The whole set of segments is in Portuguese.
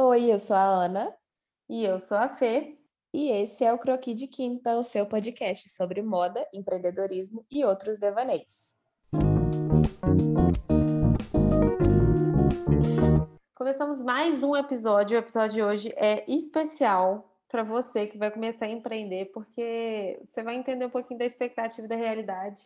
Oi, eu sou a Ana. E eu sou a Fê. E esse é o Croqui de Quinta, o seu podcast sobre moda, empreendedorismo e outros devaneios. Começamos mais um episódio. O episódio de hoje é especial para você que vai começar a empreender, porque você vai entender um pouquinho da expectativa e da realidade,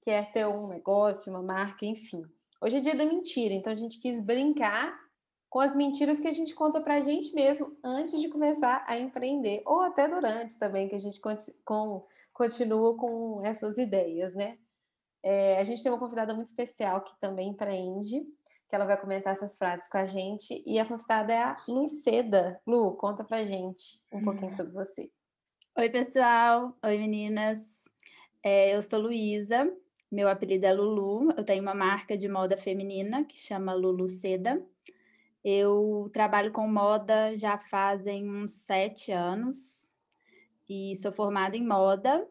que é ter um negócio, uma marca, enfim. Hoje é dia da mentira, então a gente quis brincar com as mentiras que a gente conta para a gente mesmo antes de começar a empreender, ou até durante também, que a gente com, continua com essas ideias, né? É, a gente tem uma convidada muito especial que também empreende, que ela vai comentar essas frases com a gente, e a convidada é a Seda. Lu, conta pra gente um pouquinho sobre você. Oi, pessoal. Oi, meninas. É, eu sou Luísa, meu apelido é Lulu, eu tenho uma marca de moda feminina que chama Lulu Seda. Eu trabalho com moda já fazem uns sete anos e sou formada em moda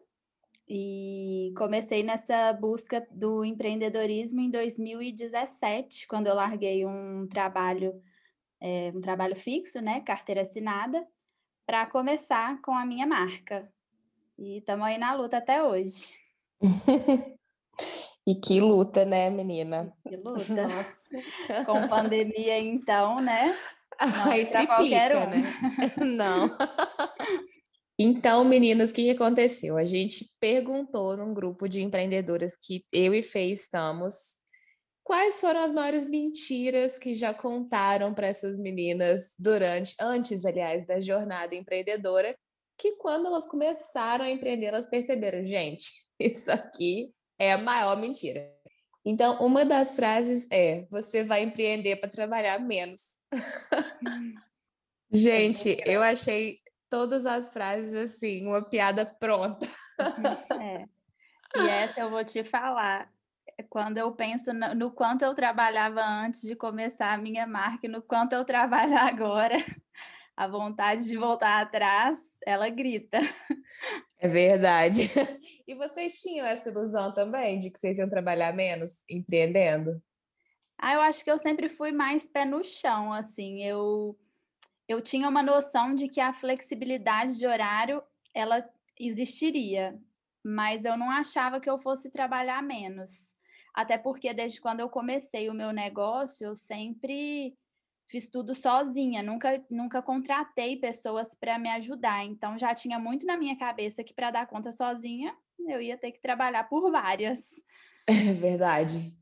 e comecei nessa busca do empreendedorismo em 2017, quando eu larguei um trabalho, é, um trabalho fixo, né, carteira assinada, para começar com a minha marca. E estamos aí na luta até hoje. E que luta, né, menina? Que luta. Nossa. Com pandemia, então, né? Não Aí triplica, um. né? Não. Então, meninas, o que aconteceu? A gente perguntou num grupo de empreendedoras que eu e Fê estamos quais foram as maiores mentiras que já contaram para essas meninas durante, antes, aliás, da jornada empreendedora, que quando elas começaram a empreender, elas perceberam, gente, isso aqui é a maior mentira. Então, uma das frases é: você vai empreender para trabalhar menos. Gente, eu achei todas as frases assim, uma piada pronta. É. E essa eu vou te falar. Quando eu penso no, no, quanto eu trabalhava antes de começar a minha marca no quanto eu trabalho agora, a vontade de voltar atrás, ela grita. É verdade. E vocês tinham essa ilusão também de que vocês iam trabalhar menos empreendendo? Ah, eu acho que eu sempre fui mais pé no chão, assim. Eu eu tinha uma noção de que a flexibilidade de horário ela existiria, mas eu não achava que eu fosse trabalhar menos. Até porque desde quando eu comecei o meu negócio, eu sempre fiz tudo sozinha, nunca, nunca contratei pessoas para me ajudar. Então já tinha muito na minha cabeça que para dar conta sozinha, eu ia ter que trabalhar por várias. É verdade.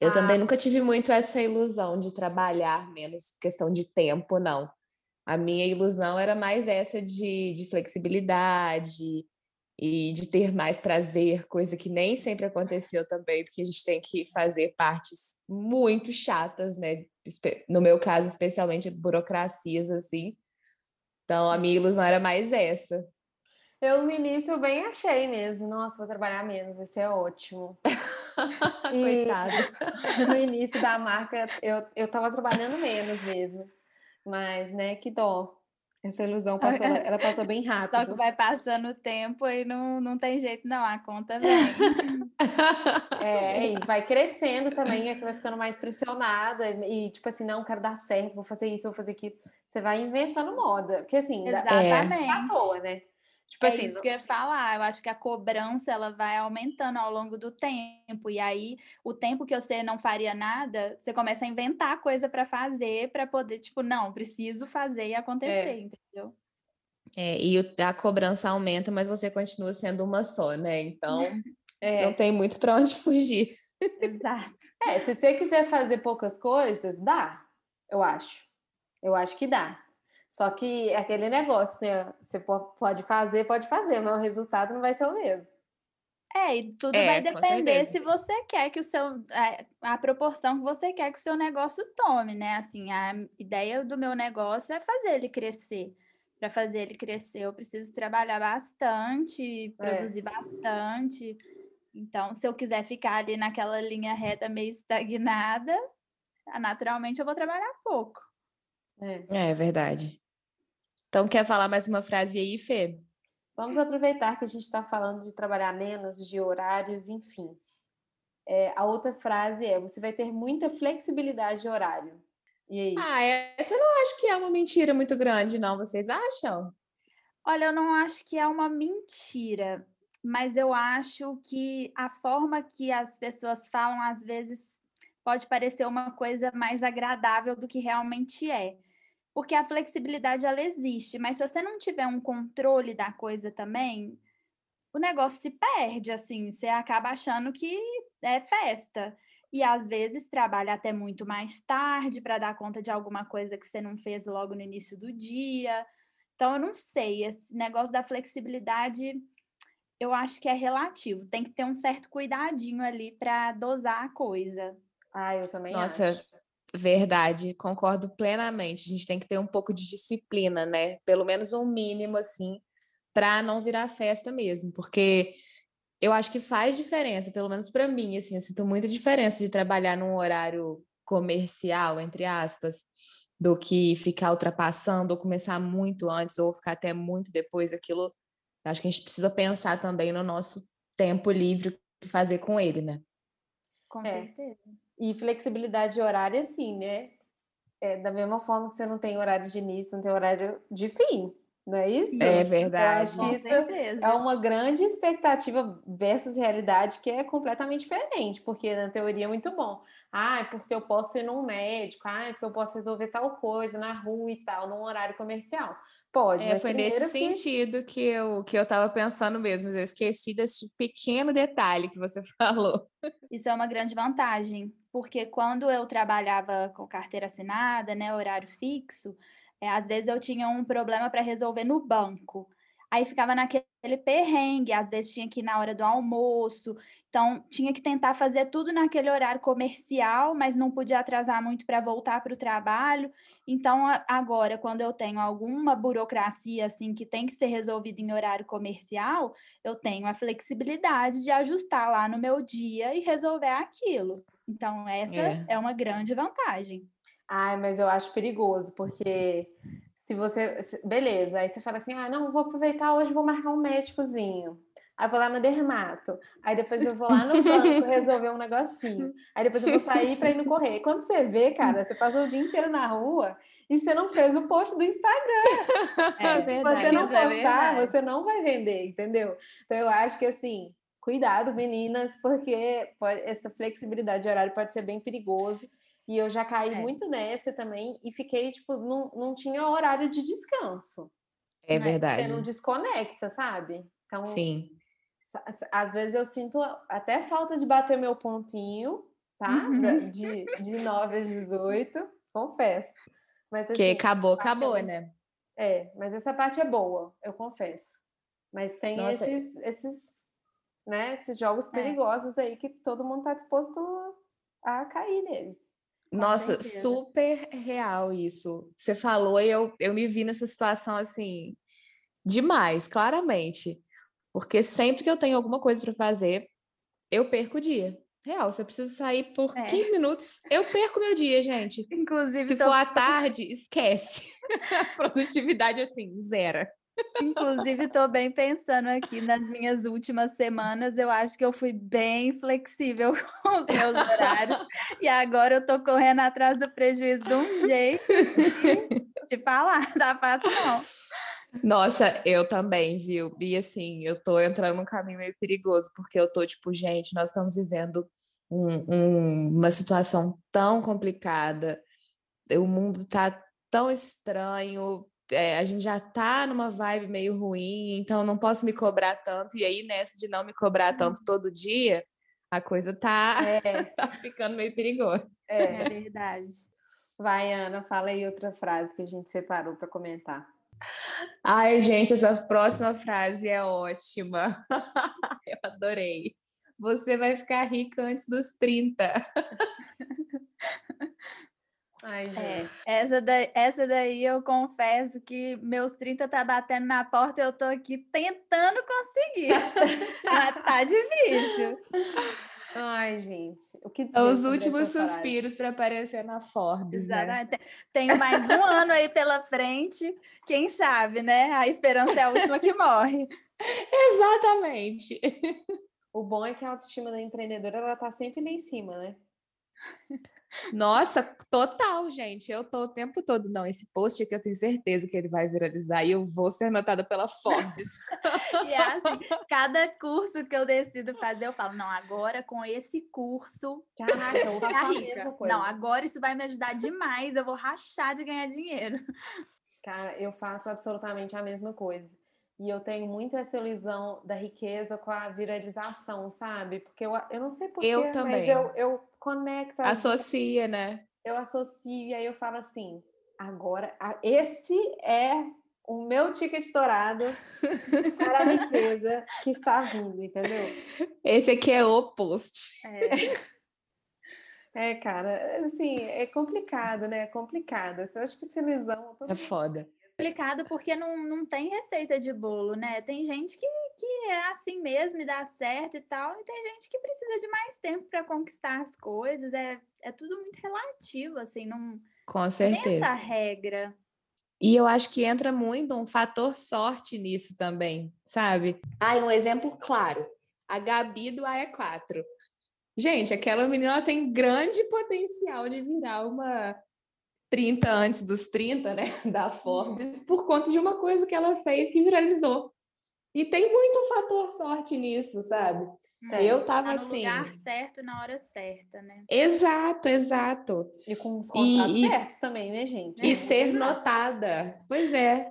Eu ah. também nunca tive muito essa ilusão de trabalhar menos questão de tempo, não. A minha ilusão era mais essa de, de flexibilidade e de ter mais prazer, coisa que nem sempre aconteceu também, porque a gente tem que fazer partes muito chatas, né? No meu caso, especialmente burocracias, assim. Então, a minha ilusão era mais essa. Eu, no início, bem achei mesmo. Nossa, vou trabalhar menos, vai ser ótimo. Coitada. No início da marca, eu, eu tava trabalhando menos mesmo. Mas, né, que dó. Essa ilusão passou, ela passou bem rápido. Só que vai passando o tempo e não, não tem jeito, não. A conta vem. é, e vai crescendo também, aí você vai ficando mais pressionada e, tipo assim, não, quero dar certo, vou fazer isso, vou fazer aquilo. Você vai inventando moda. Porque assim, Exatamente. é à toa, né? Tipo é assim, isso que eu ia falar. Eu acho que a cobrança ela vai aumentando ao longo do tempo. E aí, o tempo que você não faria nada, você começa a inventar coisa para fazer, para poder, tipo, não, preciso fazer e acontecer, é. entendeu? É, e a cobrança aumenta, mas você continua sendo uma só, né? Então, é. não tem muito para onde fugir. Exato. É, se você quiser fazer poucas coisas, dá, eu acho. Eu acho que dá. Só que é aquele negócio, né? Você pode fazer, pode fazer, mas o resultado não vai ser o mesmo. É, e tudo é, vai depender se você quer que o seu. É, a, proporção que você quer que o seu negócio tome, né? Assim, a ideia do meu negócio é fazer ele crescer. Para fazer ele crescer, eu preciso trabalhar bastante, é. produzir é. bastante. Então, se eu quiser ficar ali naquela linha reta meio estagnada, naturalmente eu vou trabalhar pouco. É, é verdade. Então, quer falar mais uma frase aí, Fê? Vamos aproveitar que a gente está falando de trabalhar menos, de horários, enfim. É, a outra frase é: você vai ter muita flexibilidade de horário. E aí? Ah, essa eu não acho que é uma mentira muito grande, não. Vocês acham? Olha, eu não acho que é uma mentira, mas eu acho que a forma que as pessoas falam, às vezes, pode parecer uma coisa mais agradável do que realmente é. Porque a flexibilidade, ela existe, mas se você não tiver um controle da coisa também, o negócio se perde, assim, você acaba achando que é festa. E às vezes trabalha até muito mais tarde para dar conta de alguma coisa que você não fez logo no início do dia. Então, eu não sei, esse negócio da flexibilidade, eu acho que é relativo. Tem que ter um certo cuidadinho ali para dosar a coisa. Ah, eu também Nossa, acho. Verdade, concordo plenamente. A gente tem que ter um pouco de disciplina, né? Pelo menos um mínimo, assim, para não virar festa mesmo, porque eu acho que faz diferença, pelo menos para mim, assim, eu sinto muita diferença de trabalhar num horário comercial, entre aspas, do que ficar ultrapassando ou começar muito antes ou ficar até muito depois aquilo. Acho que a gente precisa pensar também no nosso tempo livre e fazer com ele, né? Com é. certeza. E flexibilidade horária, sim, né? É, da mesma forma que você não tem horário de início, não tem horário de fim. Não é isso? É verdade. Eu acho isso é uma grande expectativa versus realidade que é completamente diferente, porque na teoria é muito bom. Ah, é porque eu posso ir num médico, ah, é porque eu posso resolver tal coisa na rua e tal, num horário comercial. Pode. É, foi nesse que... sentido que eu que eu estava pensando mesmo. Eu esqueci desse pequeno detalhe que você falou. Isso é uma grande vantagem, porque quando eu trabalhava com carteira assinada, né, horário fixo, é, às vezes eu tinha um problema para resolver no banco. Aí ficava naquele perrengue, às vezes tinha que ir na hora do almoço. Então, tinha que tentar fazer tudo naquele horário comercial, mas não podia atrasar muito para voltar para o trabalho. Então, agora, quando eu tenho alguma burocracia assim que tem que ser resolvida em horário comercial, eu tenho a flexibilidade de ajustar lá no meu dia e resolver aquilo. Então, essa é, é uma grande vantagem. Ai, mas eu acho perigoso, porque se você. Beleza, aí você fala assim: ah, não, vou aproveitar hoje, vou marcar um médicozinho. Aí vou lá no dermato. Aí depois eu vou lá no banco resolver um negocinho. Aí depois eu vou sair para ir no correio. Quando você vê, cara, você passou o dia inteiro na rua e você não fez o post do Instagram. É, verdade, você não é postar, é você não vai vender, entendeu? Então eu acho que assim, cuidado, meninas, porque pode, essa flexibilidade de horário pode ser bem perigoso. E eu já caí é. muito nessa também e fiquei, tipo, não, não tinha horário de descanso. É verdade. Você não desconecta, sabe? Então, Sim. Às vezes eu sinto até falta de bater meu pontinho, tá? Uhum. De, de 9 às 18, confesso. Mas, assim, que acabou, acabou, é... né? É, mas essa parte é boa, eu confesso. Mas tem Nossa. esses, esses, né, esses jogos é. perigosos é. aí que todo mundo tá disposto a cair neles. Nossa, super real isso. Você falou e eu, eu me vi nessa situação assim, demais, claramente. Porque sempre que eu tenho alguma coisa para fazer, eu perco o dia. Real, se eu preciso sair por é. 15 minutos, eu perco meu dia, gente. Inclusive, se tô... for à tarde, esquece. Produtividade assim, zero. Inclusive, estou bem pensando aqui nas minhas últimas semanas. Eu acho que eu fui bem flexível com os meus horários. e agora eu estou correndo atrás do prejuízo de um jeito de, falar, tá fácil não. Nossa, eu também, viu? E assim, eu tô entrando num caminho meio perigoso, porque eu tô tipo, gente, nós estamos vivendo um, um, uma situação tão complicada, o mundo tá tão estranho, é, a gente já tá numa vibe meio ruim, então não posso me cobrar tanto. E aí, nessa de não me cobrar tanto uhum. todo dia, a coisa tá, é. tá ficando meio perigosa. É. é verdade. Vai, Ana, fala aí outra frase que a gente separou para comentar. Ai, gente, essa próxima frase é ótima. Eu adorei. Você vai ficar rica antes dos 30. Ai, é, essa, daí, essa daí eu confesso que meus 30 tá batendo na porta e eu tô aqui tentando conseguir. Mas tá difícil. Ai, gente. O que São os últimos suspiros para aparecer na Forbes. Né? Exatamente. Né? Tenho mais um ano aí pela frente. Quem sabe, né? A esperança é a última que morre. Exatamente. O bom é que a autoestima da empreendedora ela tá sempre lá em cima, né? Nossa, total, gente. Eu tô o tempo todo, não, esse post aqui eu tenho certeza que ele vai viralizar e eu vou ser notada pela Forbes. e é assim, cada curso que eu decido fazer, eu falo, não, agora com esse curso, caraca, eu vou rica. Não, agora isso vai me ajudar demais, eu vou rachar de ganhar dinheiro. Cara, eu faço absolutamente a mesma coisa. E eu tenho muito essa ilusão da riqueza com a viralização, sabe? Porque eu, eu não sei porquê, eu também. mas eu, eu conecto. Associa, né? Eu associo e aí eu falo assim: agora, esse é o meu ticket dourado para a riqueza que está vindo, entendeu? Esse aqui é o post. É. é, cara, assim, é complicado, né? É complicado. Eu acho que essa ilusão. É foda complicado porque não, não tem receita de bolo, né? Tem gente que, que é assim mesmo e dá certo e tal, e tem gente que precisa de mais tempo para conquistar as coisas. É, é tudo muito relativo, assim, não, Com certeza. tem essa regra. E eu acho que entra muito um fator sorte nisso também, sabe? Ah, um exemplo claro. A Gabi do Área 4. Gente, aquela menina tem grande potencial de virar uma 30 antes dos 30, né, da Forbes, por conta de uma coisa que ela fez que viralizou. E tem muito fator sorte nisso, sabe? É, eu tava tá no assim. lugar certo na hora certa, né? Exato, exato. E com os contatos e, certos e, também, né, gente? E é, ser notada. Pois é.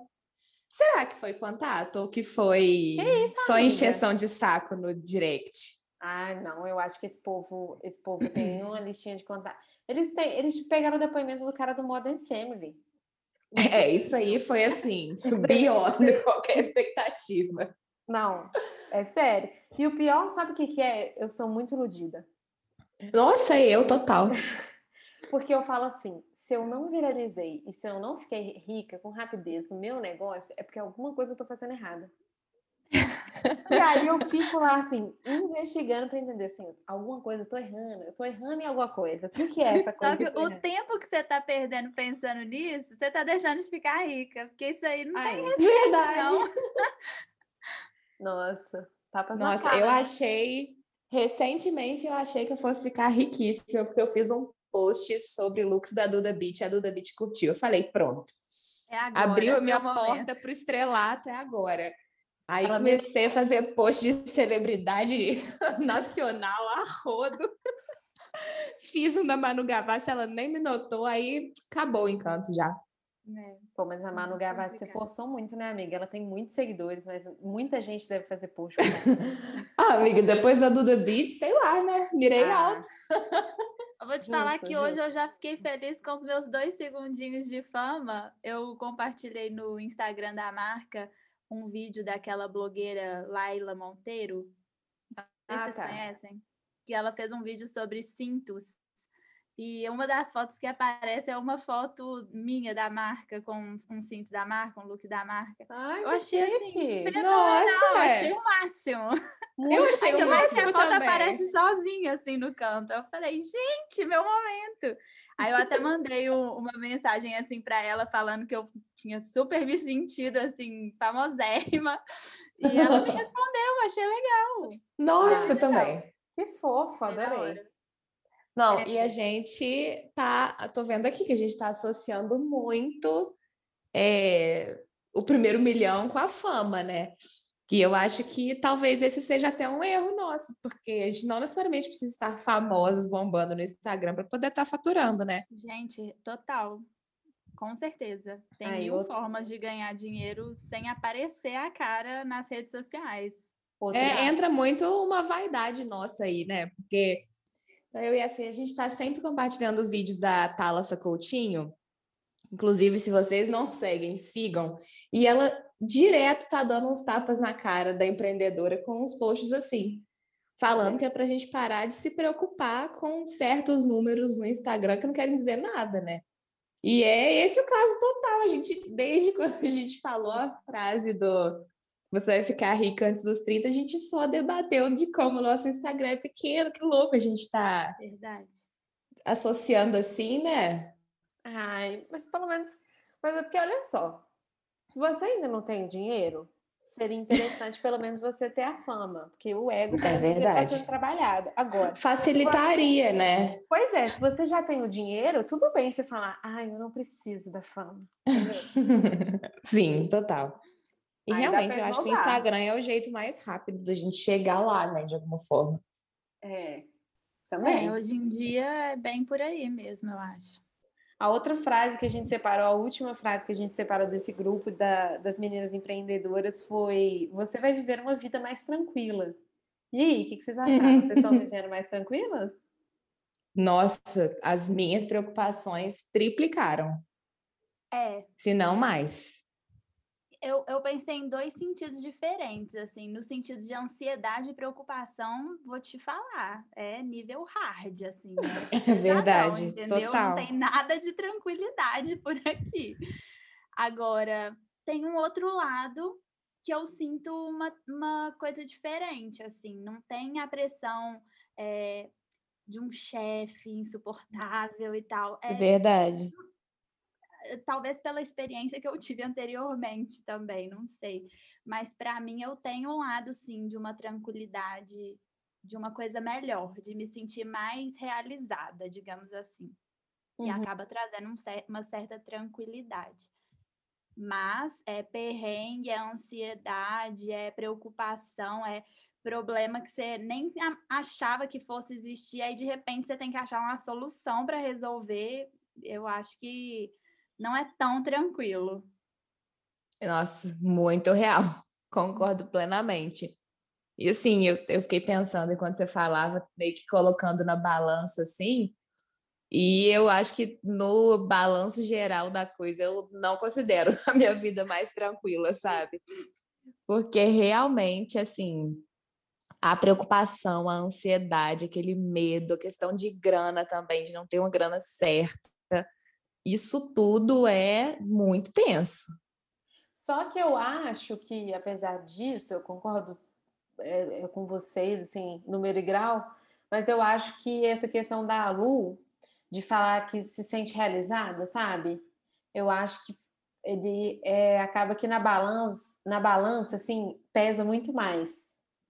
Será que foi contato ou que foi que isso, só amiga? encheção de saco no direct? Ah, não, eu acho que esse povo, esse povo tem uma listinha de contato. Eles, têm, eles pegaram o depoimento do cara do Modern Family. É, isso aí foi assim, beyond qualquer expectativa. Não, é sério. E o pior, sabe o que, que é? Eu sou muito iludida. Nossa, eu total. Porque eu falo assim: se eu não viralizei e se eu não fiquei rica com rapidez no meu negócio, é porque alguma coisa eu tô fazendo errada. E aí eu fico lá, assim, investigando para entender, assim, alguma coisa, eu tô errando, eu tô errando em alguma coisa. O que, é essa coisa? Só que, o tempo que você tá perdendo pensando nisso, você tá deixando de ficar rica, porque isso aí não aí, tem Verdade. Não. Nossa, Nossa, eu achei, recentemente eu achei que eu fosse ficar riquíssima, porque eu fiz um post sobre looks da Duda Beat, a Duda Beat curtiu. Eu falei, pronto. É agora, Abriu a minha é porta para o estrelato, é agora. Aí Ela comecei a fazer post de celebridade nacional a rodo. Fiz um da Manu Gavassi, ela nem me notou, aí acabou o encanto já. É. Pô, mas a Manu Gavassi se forçou muito, né, amiga? Ela tem muitos seguidores, mas muita gente deve fazer post. ah, amiga, depois da Duda Beat, sei lá, né? Mirei ah. alto. Eu vou te justo, falar que justo. hoje eu já fiquei feliz com os meus dois segundinhos de fama. Eu compartilhei no Instagram da marca um vídeo daquela blogueira Laila Monteiro. Não sei ah, se vocês tá. conhecem. Que ela fez um vídeo sobre cintos. E uma das fotos que aparece é uma foto minha da marca, com um cinto da marca, um look da marca. Ai, eu achei assim, Nossa, é. achei o máximo. Muito eu achei o máximo a foto também. aparece sozinha, assim, no canto. Eu falei, gente, meu momento. Aí eu até mandei um, uma mensagem assim para ela falando que eu tinha super me sentido assim famosérrima e ela me respondeu, achei legal. Nossa, também. Que fofa, adorei. Não, é. e a gente tá, tô vendo aqui que a gente está associando muito é, o primeiro milhão com a fama, né? Que eu acho que talvez esse seja até um erro nosso, porque a gente não necessariamente precisa estar famosos bombando no Instagram para poder estar tá faturando, né? Gente, total. Com certeza. Tem Aí, mil outra... formas de ganhar dinheiro sem aparecer a cara nas redes sociais. É, entra muito uma vaidade nossa aí, né? Porque eu e a Fê, a gente está sempre compartilhando vídeos da Thalassa Coutinho, Inclusive, se vocês não seguem, sigam. E ela direto tá dando uns tapas na cara da empreendedora com uns posts assim, falando que é para a gente parar de se preocupar com certos números no Instagram que não querem dizer nada, né? E é esse o caso total. A gente, desde quando a gente falou a frase do você vai ficar rica antes dos 30, a gente só debateu de como o nosso Instagram é pequeno, que louco a gente está associando assim, né? Ai, mas pelo menos. Mas é porque olha só. Se você ainda não tem dinheiro, seria interessante pelo menos você ter a fama, porque o ego é verdade. está sendo trabalhado. Agora, facilitaria, né? Pois é, se você já tem o dinheiro, tudo bem você falar, ai, eu não preciso da fama. Sim, total. E Aí realmente, eu acho que o Instagram é o jeito mais rápido da gente chegar lá, né, de alguma forma. É, também. É, hoje em dia é bem por aí mesmo, eu acho. A outra frase que a gente separou, a última frase que a gente separou desse grupo da, das meninas empreendedoras foi: Você vai viver uma vida mais tranquila. E aí, o que, que vocês acharam? Vocês estão vivendo mais tranquilas? Nossa, as minhas preocupações triplicaram. É. Se não mais eu, eu pensei em dois sentidos diferentes, assim, no sentido de ansiedade e preocupação, vou te falar, é nível hard, assim, né? É verdade, entendeu? Total. Não tem nada de tranquilidade por aqui. Agora, tem um outro lado que eu sinto uma, uma coisa diferente, assim, não tem a pressão é, de um chefe insuportável e tal. É verdade talvez pela experiência que eu tive anteriormente também, não sei. Mas para mim eu tenho um lado sim de uma tranquilidade, de uma coisa melhor, de me sentir mais realizada, digamos assim, que uhum. acaba trazendo um, uma certa tranquilidade. Mas é perrengue, é ansiedade, é preocupação, é problema que você nem achava que fosse existir, aí de repente você tem que achar uma solução para resolver. Eu acho que não é tão tranquilo. Nossa, muito real. Concordo plenamente. E assim, eu, eu fiquei pensando enquanto você falava, meio que colocando na balança assim, e eu acho que no balanço geral da coisa, eu não considero a minha vida mais tranquila, sabe? Porque realmente, assim, a preocupação, a ansiedade, aquele medo, a questão de grana também, de não ter uma grana certa, isso tudo é muito tenso. Só que eu acho que, apesar disso, eu concordo é, é, com vocês, assim, número e grau, mas eu acho que essa questão da Lu, de falar que se sente realizada, sabe? Eu acho que ele é, acaba que na balança, na balança, assim, pesa muito mais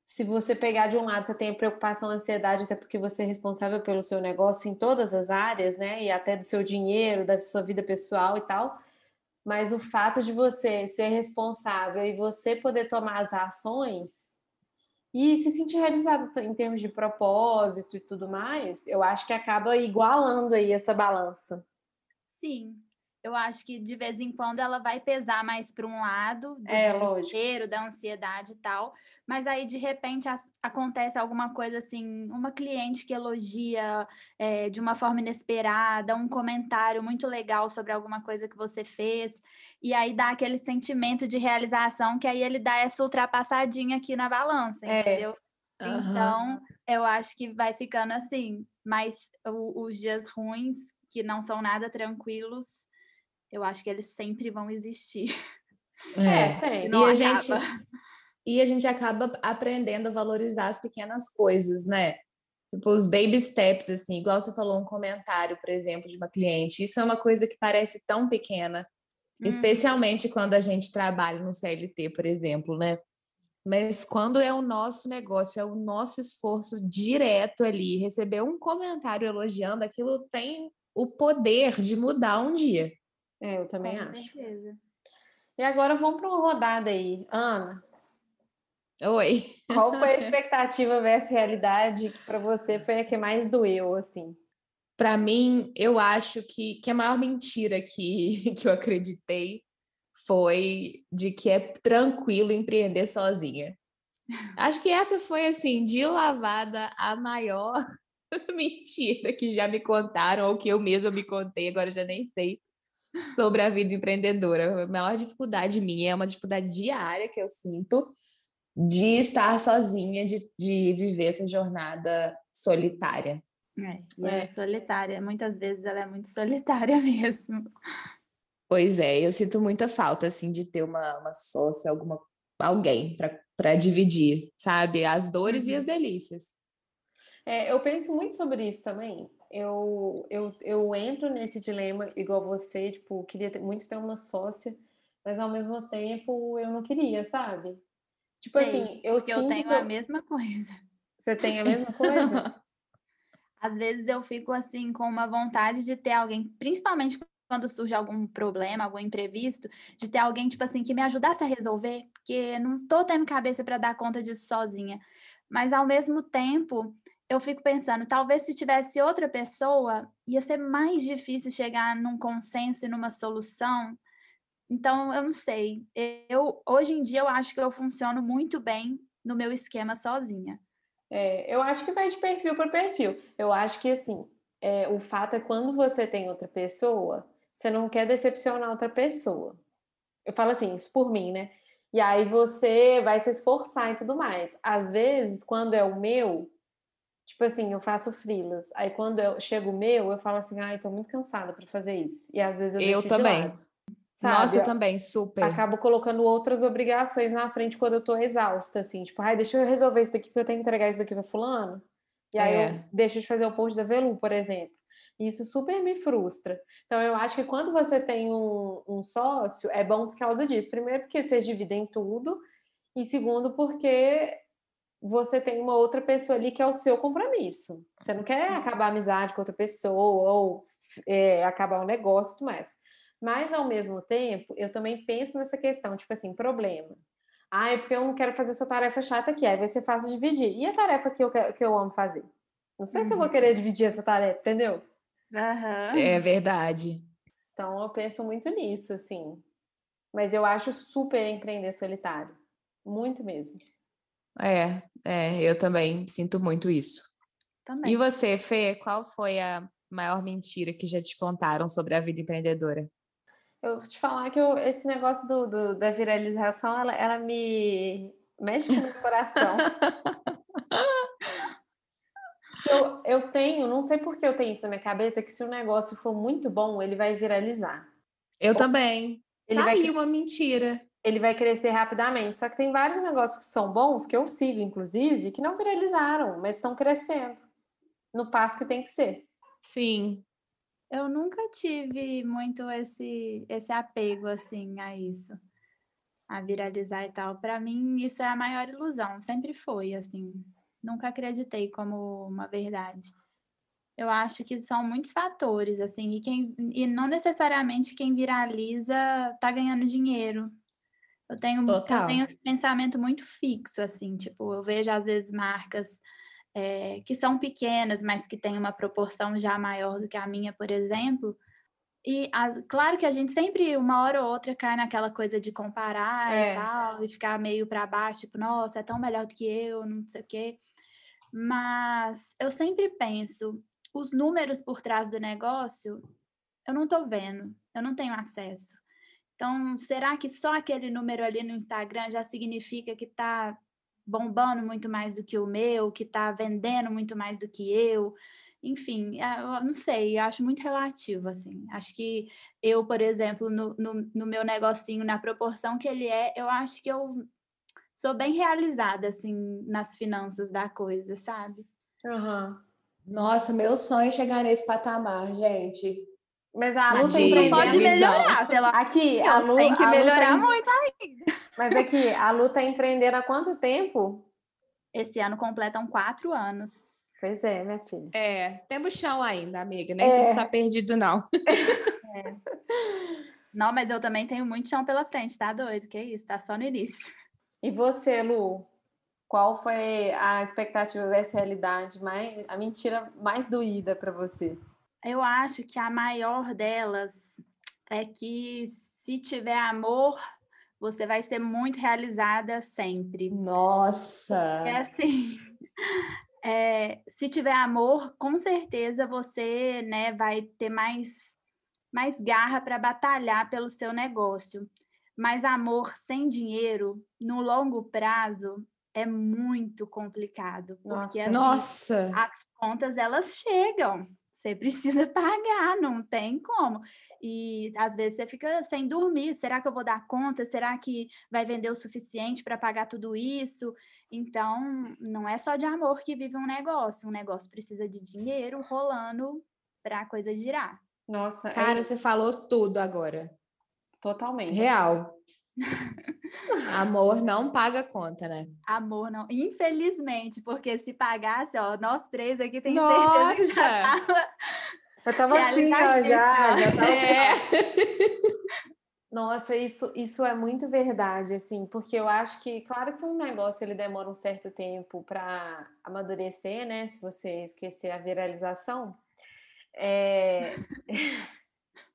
se você pegar de um lado, você tem a preocupação, a ansiedade, até porque você é responsável pelo seu negócio em todas as áreas, né? E até do seu dinheiro, da sua vida pessoal e tal. Mas o fato de você ser responsável e você poder tomar as ações e se sentir realizado em termos de propósito e tudo mais, eu acho que acaba igualando aí essa balança. Sim, eu acho que de vez em quando ela vai pesar mais para um lado do é, desespero, da ansiedade e tal, mas aí de repente a, acontece alguma coisa assim, uma cliente que elogia é, de uma forma inesperada, um comentário muito legal sobre alguma coisa que você fez, e aí dá aquele sentimento de realização que aí ele dá essa ultrapassadinha aqui na balança, é. entendeu? Uhum. Então, eu acho que vai ficando assim, mas o, os dias ruins, que não são nada tranquilos, eu acho que eles sempre vão existir. É, é e a gente e a gente acaba aprendendo a valorizar as pequenas coisas, né? Tipo, os baby steps, assim, igual você falou um comentário, por exemplo, de uma cliente. Isso é uma coisa que parece tão pequena, uhum. especialmente quando a gente trabalha no CLT, por exemplo, né? Mas quando é o nosso negócio, é o nosso esforço direto ali, receber um comentário elogiando, aquilo tem o poder de mudar um dia. É, eu também Com acho. Certeza. E agora vamos para uma rodada aí. Ana. Oi. Qual foi a expectativa versus realidade que para você foi a que mais doeu, assim? Para mim, eu acho que, que a maior mentira que, que eu acreditei foi de que é tranquilo empreender sozinha. Acho que essa foi, assim, de lavada a maior mentira que já me contaram, ou que eu mesma me contei, agora já nem sei sobre a vida empreendedora. A maior dificuldade minha é uma dificuldade diária que eu sinto de estar sozinha, de, de viver essa jornada solitária. É, é solitária. Muitas vezes ela é muito solitária mesmo. Pois é, eu sinto muita falta, assim, de ter uma, uma sócia, alguma, alguém para dividir, sabe? As dores uhum. e as uhum. delícias. É, eu penso muito sobre isso também eu, eu, eu entro nesse dilema igual você, tipo, queria ter, muito ter uma sócia, mas ao mesmo tempo eu não queria, sabe? Tipo Sei, assim, eu sinto eu tenho que a mesma coisa. Você tem a mesma coisa? Às vezes eu fico assim com uma vontade de ter alguém, principalmente quando surge algum problema, algum imprevisto, de ter alguém tipo assim que me ajudasse a resolver, porque não tô tendo cabeça para dar conta disso sozinha. Mas ao mesmo tempo, eu fico pensando, talvez se tivesse outra pessoa, ia ser mais difícil chegar num consenso e numa solução. Então, eu não sei. Eu hoje em dia eu acho que eu funciono muito bem no meu esquema sozinha. É, eu acho que vai de perfil para perfil. Eu acho que assim, é, o fato é quando você tem outra pessoa, você não quer decepcionar outra pessoa. Eu falo assim, isso por mim, né? E aí você vai se esforçar e tudo mais. Às vezes, quando é o meu, tipo assim, eu faço frilas. Aí quando eu chego o meu, eu falo assim, ai, tô muito cansada para fazer isso. E às vezes eu, eu também. Sabe? Nossa, também, super. Acabo colocando outras obrigações na frente quando eu tô exausta, assim, tipo, ai, deixa eu resolver isso daqui porque eu tenho que entregar isso daqui pra fulano. E aí é. eu deixo de fazer o post da Velu, por exemplo. E isso super me frustra. Então, eu acho que quando você tem um, um sócio, é bom por causa disso. Primeiro, porque vocês dividem tudo. E segundo, porque você tem uma outra pessoa ali que é o seu compromisso. Você não quer acabar a amizade com outra pessoa ou é, acabar o negócio e tudo mais. Mas, ao mesmo tempo, eu também penso nessa questão, tipo assim, problema. Ah, é porque eu não quero fazer essa tarefa chata aqui, aí vai ser fácil dividir. E a tarefa que eu, que eu amo fazer? Não sei uhum. se eu vou uhum. querer dividir essa tarefa, entendeu? Uhum. É verdade. Então, eu penso muito nisso, assim. Mas eu acho super empreender solitário. Muito mesmo. É, é, eu também sinto muito isso. Também. E você, Fê, qual foi a maior mentira que já te contaram sobre a vida empreendedora? Eu vou te falar que eu, esse negócio do, do, da viralização, ela, ela me mexe com o meu coração. eu, eu tenho, não sei por que eu tenho isso na minha cabeça, que se o negócio for muito bom, ele vai viralizar. Eu Ou, também. Ele tá vai aí uma mentira. Ele vai crescer rapidamente. Só que tem vários negócios que são bons, que eu sigo, inclusive, que não viralizaram, mas estão crescendo no passo que tem que ser. Sim. Eu nunca tive muito esse, esse apego, assim, a isso. A viralizar e tal. Para mim, isso é a maior ilusão. Sempre foi, assim. Nunca acreditei como uma verdade. Eu acho que são muitos fatores, assim, e, quem, e não necessariamente quem viraliza tá ganhando dinheiro. Eu tenho, Total. eu tenho esse pensamento muito fixo, assim, tipo, eu vejo às vezes marcas é, que são pequenas, mas que têm uma proporção já maior do que a minha, por exemplo. E as, claro que a gente sempre, uma hora ou outra, cai naquela coisa de comparar é. e tal, e ficar meio para baixo, tipo, nossa, é tão melhor do que eu, não sei o quê. Mas eu sempre penso, os números por trás do negócio, eu não estou vendo, eu não tenho acesso. Então, será que só aquele número ali no Instagram já significa que está bombando muito mais do que o meu, que está vendendo muito mais do que eu. Enfim, é, eu não sei, eu acho muito relativo, assim. Acho que eu, por exemplo, no, no, no meu negocinho, na proporção que ele é, eu acho que eu sou bem realizada, assim, nas finanças da coisa, sabe? Uhum. Nossa, meu sonho é chegar nesse patamar, gente. Mas a Lu tem pode melhorar. Pela... Aqui, a Lu tem que melhorar muito ainda. Mas aqui, a Lu tá empreendendo há quanto tempo? Esse ano completam quatro anos. Pois é, minha filha. É, temos chão ainda, amiga. Nem é. tudo tá perdido, não. É. Não, mas eu também tenho muito chão pela frente, tá doido? Que isso, tá só no início. E você, Lu? Qual foi a expectativa versus realidade, mais, a mentira mais doída para você? Eu acho que a maior delas é que se tiver amor, você vai ser muito realizada sempre. Nossa! É assim. É, se tiver amor, com certeza você né, vai ter mais, mais garra para batalhar pelo seu negócio. Mas amor sem dinheiro, no longo prazo, é muito complicado. Porque Nossa. Assim, as contas elas chegam. Você precisa pagar, não tem como. E às vezes você fica sem dormir. Será que eu vou dar conta? Será que vai vender o suficiente para pagar tudo isso? Então, não é só de amor que vive um negócio. Um negócio precisa de dinheiro rolando para a coisa girar. Nossa, cara, é... você falou tudo agora. Totalmente. Real. Amor não paga conta, né? Amor não. Infelizmente, porque se pagasse, ó, nós três aqui tem Nossa! certeza que já tava. Eu tava assim, ó, já, já tava É. Nossa, isso, isso é muito verdade, assim, porque eu acho que, claro que um negócio ele demora um certo tempo para amadurecer, né? Se você esquecer a viralização. É...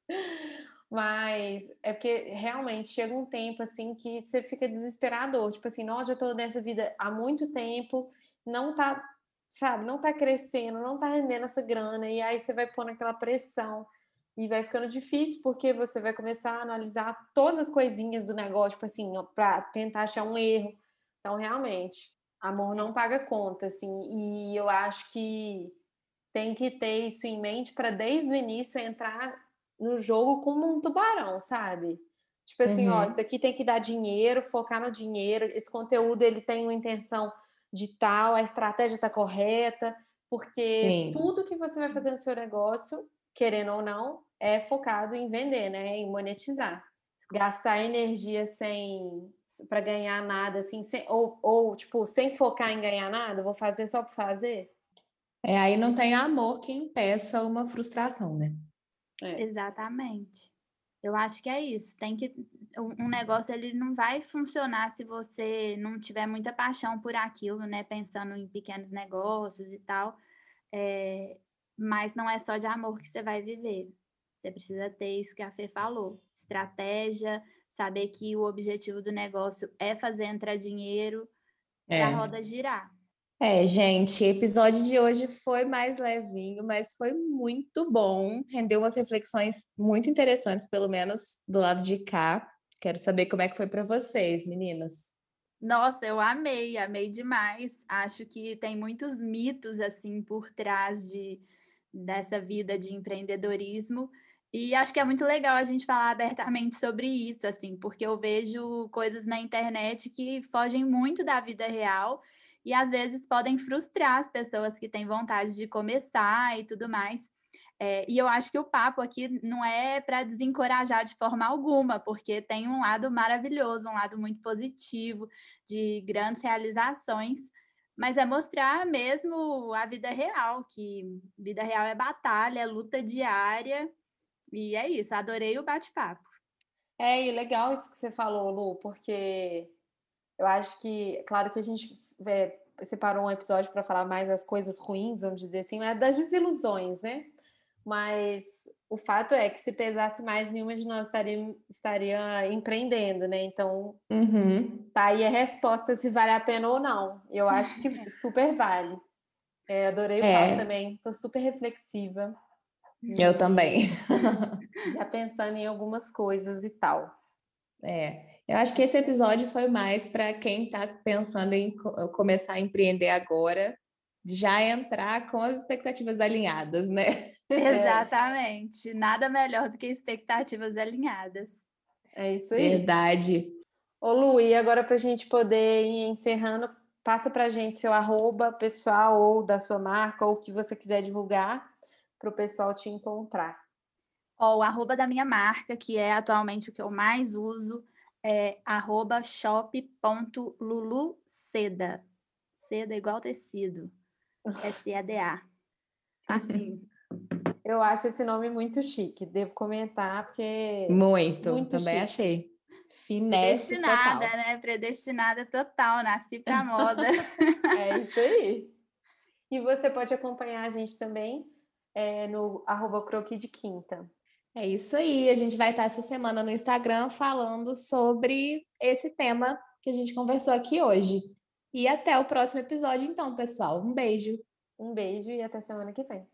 Mas é porque realmente chega um tempo assim que você fica desesperador, tipo assim, nossa, já tô nessa vida há muito tempo, não tá, sabe, não tá crescendo, não tá rendendo essa grana, e aí você vai pôr naquela pressão. E vai ficando difícil porque você vai começar a analisar todas as coisinhas do negócio, tipo assim, para tentar achar um erro. Então, realmente, amor não paga conta, assim. E eu acho que tem que ter isso em mente para desde o início entrar no jogo como um tubarão, sabe? Tipo assim, ó, Uhum. isso daqui tem que dar dinheiro, focar no dinheiro. Esse conteúdo ele tem uma intenção de tal, a estratégia está correta, porque Sim. tudo que você vai fazer no seu negócio querendo ou não, é focado em vender, né? Em monetizar. Gastar energia sem para ganhar nada, assim, sem, ou, ou tipo, sem focar em ganhar nada, vou fazer só por fazer. É, aí não tem amor que impeça uma frustração, né? É. Exatamente. Eu acho que é isso. Tem que um negócio ele não vai funcionar se você não tiver muita paixão por aquilo, né? Pensando em pequenos negócios e tal. É, mas não é só de amor que você vai viver. Você precisa ter isso que a Fê falou: estratégia, saber que o objetivo do negócio é fazer entrar dinheiro para É. a roda girar. É, gente, episódio de hoje foi mais levinho, mas foi muito bom. Rendeu umas reflexões muito interessantes, pelo menos do lado de cá. Quero saber como é que foi para vocês, meninas. Nossa, eu amei, amei demais. Acho que tem muitos mitos assim por trás de, dessa vida de empreendedorismo. E acho que é muito legal a gente falar abertamente sobre isso, assim, porque eu vejo coisas na internet que fogem muito da vida real e às vezes podem frustrar as pessoas que têm vontade de começar e tudo mais. É, e eu acho que o papo aqui não é para desencorajar de forma alguma, porque tem um lado maravilhoso, um lado muito positivo, de grandes realizações, mas é mostrar mesmo a vida real, que vida real é batalha, é luta diária, e é isso, adorei o bate-papo. É, e legal isso que você falou, Lu, porque eu acho que, claro que a gente é, separou um episódio para falar mais das coisas ruins, vamos dizer assim, é das desilusões, né? Mas o fato é que se pesasse mais, nenhuma de nós estaria, estaria empreendendo, né? Então, Uhum. tá aí a resposta se vale a pena ou não. Eu acho que super vale. É, adorei o É. papo também, tô super reflexiva, Eu também. já pensando em algumas coisas e tal. É, eu acho que esse episódio foi mais para quem está pensando em co- começar a empreender agora, já entrar com as expectativas alinhadas, né? Exatamente, nada melhor do que expectativas alinhadas. É isso aí. Verdade. Ô Lu, e agora para a gente poder ir encerrando, passa para a gente seu arroba pessoal ou da sua marca, ou o que você quiser divulgar, para o pessoal te encontrar. Ó, o arroba da minha marca, que é atualmente o que eu mais uso, é arroba shop.luluceda. Seda igual tecido. S-E-D-A. Assim. Eu acho esse nome muito chique, devo comentar, porque Muito, Muito também chique. achei. Finesse Predestinada, total. né? Predestinada total. Nasci pra moda. é isso aí. E você pode acompanhar a gente também é, no arroba croqui de quinta. É isso aí. A gente vai estar essa semana no Instagram falando sobre esse tema que a gente conversou aqui hoje. E até o próximo episódio, então, pessoal. Um beijo. Um beijo e até semana que vem.